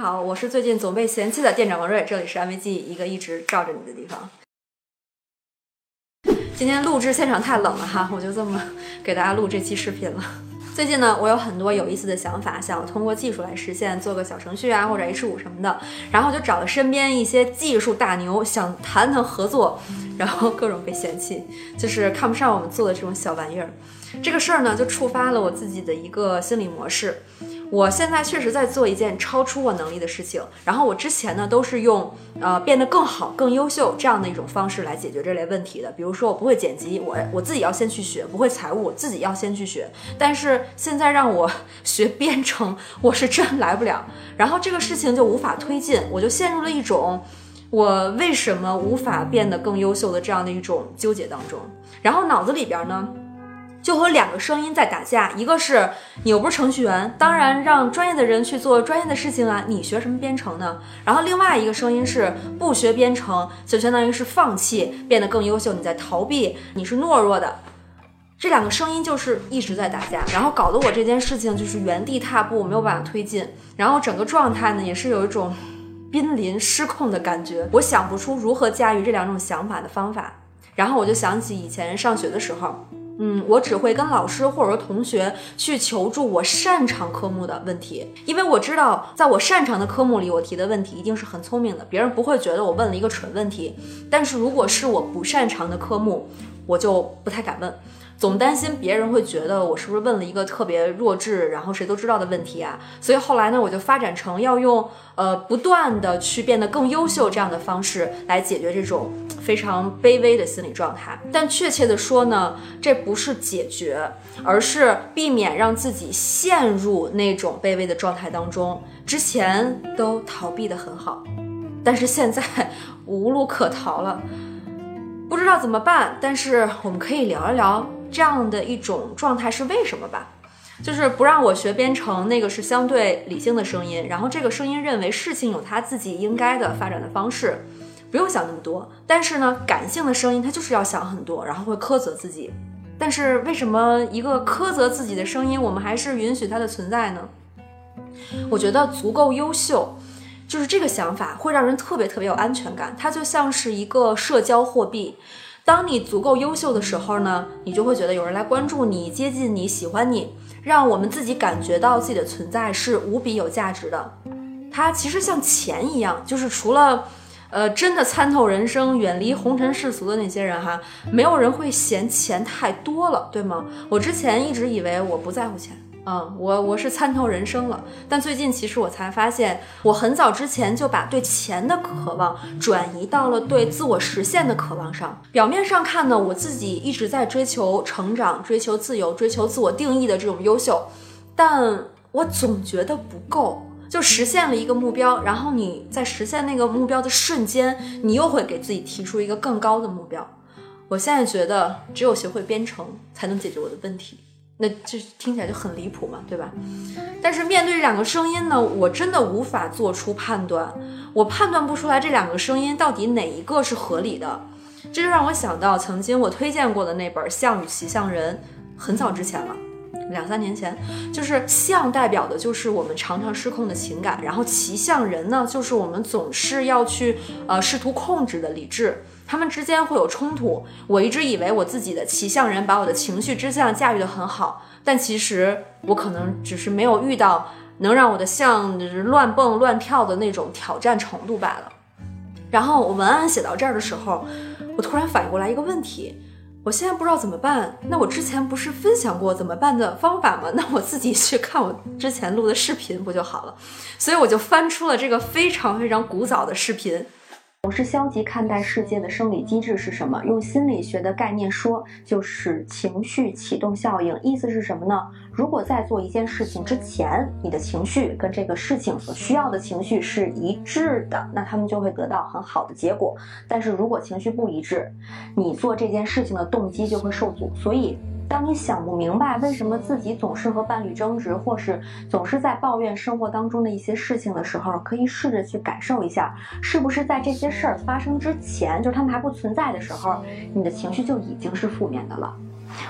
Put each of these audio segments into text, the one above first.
好，我是最近总被嫌弃的店长王瑞，这里是安慰剂，一个一直罩着你的地方。今天录制现场太冷了哈，我就这么给大家录这期视频了。最近呢，我有很多有意思的想法，想通过技术来实现，做个小程序啊，或者 H 五什么的。然后就找了身边一些技术大牛，想谈谈合作，然后各种被嫌弃，就是看不上我们做的这种小玩意儿。这个事儿呢，就触发了我自己的一个心理模式。我现在确实在做一件超出我能力的事情，然后我之前呢都是用呃变得更好、更优秀这样的一种方式来解决这类问题的。比如说我不会剪辑，我我自己要先去学；不会财务，我自己要先去学。但是现在让我 学编程，我是真来不了。然后这个事情就无法推进，我就陷入了一种我为什么无法变得更优秀的这样的一种纠结当中。然后脑子里边呢。就和两个声音在打架，一个是你又不是程序员，当然让专业的人去做专业的事情啊，你学什么编程呢？然后另外一个声音是不学编程就相当于是放弃变得更优秀，你在逃避，你是懦弱的。这两个声音就是一直在打架，然后搞得我这件事情就是原地踏步，没有办法推进，然后整个状态呢也是有一种濒临失控的感觉，我想不出如何驾驭这两种想法的方法，然后我就想起以前上学的时候。嗯，我只会跟老师或者说同学去求助我擅长科目的问题，因为我知道在我擅长的科目里，我提的问题一定是很聪明的，别人不会觉得我问了一个蠢问题。但是如果是我不擅长的科目，我就不太敢问。总担心别人会觉得我是不是问了一个特别弱智，然后谁都知道的问题啊？所以后来呢，我就发展成要用呃不断的去变得更优秀这样的方式来解决这种非常卑微的心理状态。但确切的说呢，这不是解决，而是避免让自己陷入那种卑微的状态当中。之前都逃避的很好，但是现在无路可逃了，不知道怎么办。但是我们可以聊一聊。这样的一种状态是为什么吧？就是不让我学编程，那个是相对理性的声音，然后这个声音认为事情有他自己应该的发展的方式，不用想那么多。但是呢，感性的声音他就是要想很多，然后会苛责自己。但是为什么一个苛责自己的声音，我们还是允许它的存在呢？我觉得足够优秀，就是这个想法会让人特别特别有安全感，它就像是一个社交货币。当你足够优秀的时候呢，你就会觉得有人来关注你、接近你、喜欢你，让我们自己感觉到自己的存在是无比有价值的。它其实像钱一样，就是除了，呃，真的参透人生、远离红尘世俗的那些人哈，没有人会嫌钱太多了，对吗？我之前一直以为我不在乎钱。嗯，我我是参透人生了，但最近其实我才发现，我很早之前就把对钱的渴望转移到了对自我实现的渴望上。表面上看呢，我自己一直在追求成长、追求自由、追求自我定义的这种优秀，但我总觉得不够。就实现了一个目标，然后你在实现那个目标的瞬间，你又会给自己提出一个更高的目标。我现在觉得，只有学会编程才能解决我的问题。那这听起来就很离谱嘛，对吧？但是面对这两个声音呢，我真的无法做出判断，我判断不出来这两个声音到底哪一个是合理的。这就让我想到曾经我推荐过的那本《象与骑象人》，很早之前了，两三年前。就是象代表的就是我们常常失控的情感，然后骑象人呢，就是我们总是要去呃试图控制的理智。他们之间会有冲突。我一直以为我自己的骑象人把我的情绪之象驾驭得很好，但其实我可能只是没有遇到能让我的象乱蹦乱跳的那种挑战程度罢了。然后我文案写到这儿的时候，我突然反应过来一个问题：我现在不知道怎么办。那我之前不是分享过怎么办的方法吗？那我自己去看我之前录的视频不就好了？所以我就翻出了这个非常非常古早的视频。总是消极看待世界的生理机制是什么？用心理学的概念说，就是情绪启动效应。意思是什么呢？如果在做一件事情之前，你的情绪跟这个事情所需要的情绪是一致的，那他们就会得到很好的结果。但是如果情绪不一致，你做这件事情的动机就会受阻。所以。当你想不明白为什么自己总是和伴侣争执，或是总是在抱怨生活当中的一些事情的时候，可以试着去感受一下，是不是在这些事儿发生之前，就是他们还不存在的时候，你的情绪就已经是负面的了。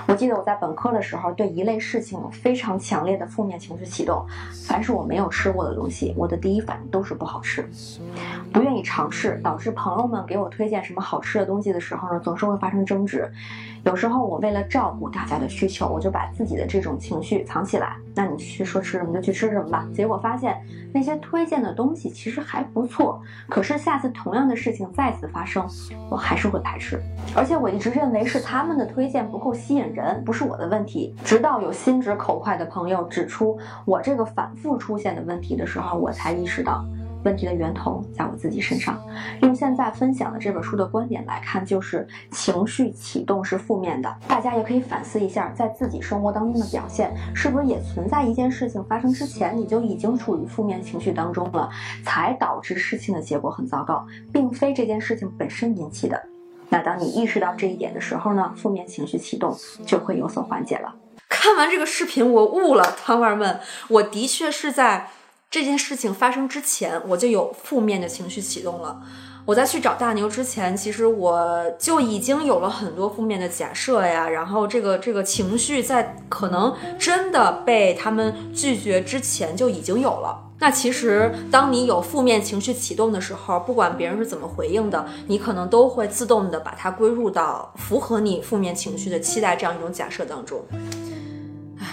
我记得我在本科的时候，对一类事情有非常强烈的负面情绪启动。凡是我没有吃过的东西，我的第一反应都是不好吃，不愿意尝试，导致朋友们给我推荐什么好吃的东西的时候呢，总是会发生争执。有时候我为了照顾大家的需求，我就把自己的这种情绪藏起来。那你去说吃什么就去吃什么吧。结果发现那些推荐的东西其实还不错，可是下次同样的事情再次发生，我还是会排斥。而且我一直认为是他们的推荐不够吸引人，不是我的问题。直到有心直口快的朋友指出我这个反复出现的问题的时候，我才意识到。问题的源头在我自己身上。用现在分享的这本书的观点来看，就是情绪启动是负面的。大家也可以反思一下，在自己生活当中的表现，是不是也存在一件事情发生之前，你就已经处于负面情绪当中了，才导致事情的结果很糟糕，并非这件事情本身引起的。那当你意识到这一点的时候呢，负面情绪启动就会有所缓解了。看完这个视频，我悟了，汤娃们，我的确是在。这件事情发生之前，我就有负面的情绪启动了。我在去找大牛之前，其实我就已经有了很多负面的假设呀。然后这个这个情绪在可能真的被他们拒绝之前就已经有了。那其实当你有负面情绪启动的时候，不管别人是怎么回应的，你可能都会自动的把它归入到符合你负面情绪的期待这样一种假设当中。唉，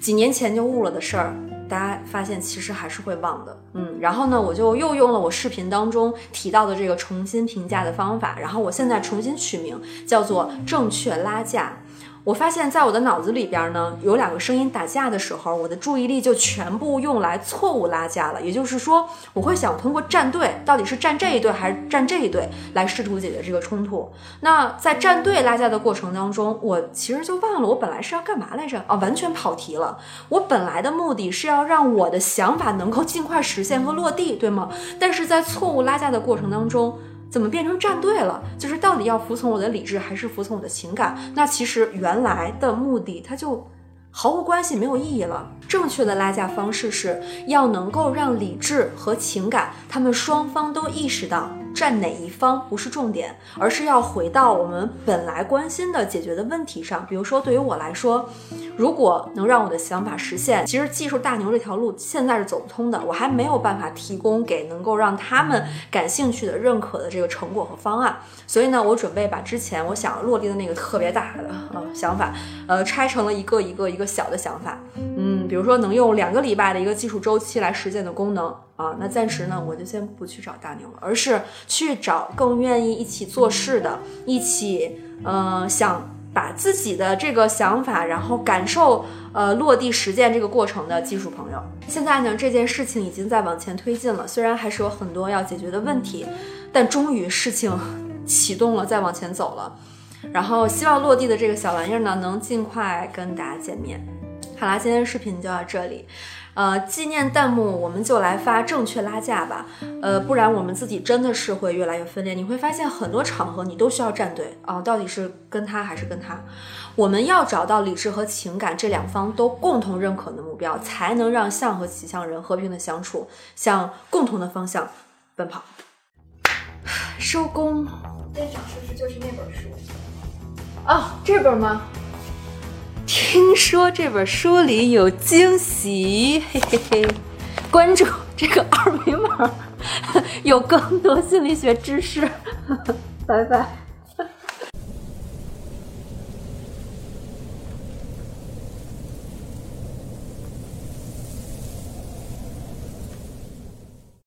几年前就悟了的事儿。大家发现其实还是会忘的，嗯，然后呢，我就又用了我视频当中提到的这个重新评价的方法，然后我现在重新取名叫做正确拉架。我发现，在我的脑子里边呢，有两个声音打架的时候，我的注意力就全部用来错误拉架了。也就是说，我会想通过站队，到底是站这一队还是站这一队，来试图解决这个冲突。那在站队拉架的过程当中，我其实就忘了我本来是要干嘛来着啊，完全跑题了。我本来的目的是要让我的想法能够尽快实现和落地，对吗？但是在错误拉架的过程当中。怎么变成站队了？就是到底要服从我的理智，还是服从我的情感？那其实原来的目的，它就毫无关系，没有意义了。正确的拉架方式是要能够让理智和情感，他们双方都意识到。站哪一方不是重点，而是要回到我们本来关心的解决的问题上。比如说，对于我来说，如果能让我的想法实现，其实技术大牛这条路现在是走不通的，我还没有办法提供给能够让他们感兴趣的、认可的这个成果和方案。所以呢，我准备把之前我想要落地的那个特别大的呃想法，呃，拆成了一个一个一个小的想法。嗯，比如说能用两个礼拜的一个技术周期来实现的功能。啊，那暂时呢，我就先不去找大牛了，而是去找更愿意一起做事的，一起，呃，想把自己的这个想法，然后感受，呃，落地实践这个过程的技术朋友。现在呢，这件事情已经在往前推进了，虽然还是有很多要解决的问题，但终于事情 启动了，再往前走了。然后希望落地的这个小玩意儿呢，能尽快跟大家见面。好啦，今天的视频就到这里。呃，纪念弹幕，我们就来发正确拉架吧。呃，不然我们自己真的是会越来越分裂。你会发现很多场合你都需要站队啊，到底是跟他还是跟他？我们要找到理智和情感这两方都共同认可的目标，才能让象和骑象人和平的相处，向共同的方向奔跑。收工。店长是不是就是那本书？哦，这本吗？听说这本书里有惊喜，嘿嘿嘿！关注这个二维码，有更多心理学知识。拜拜。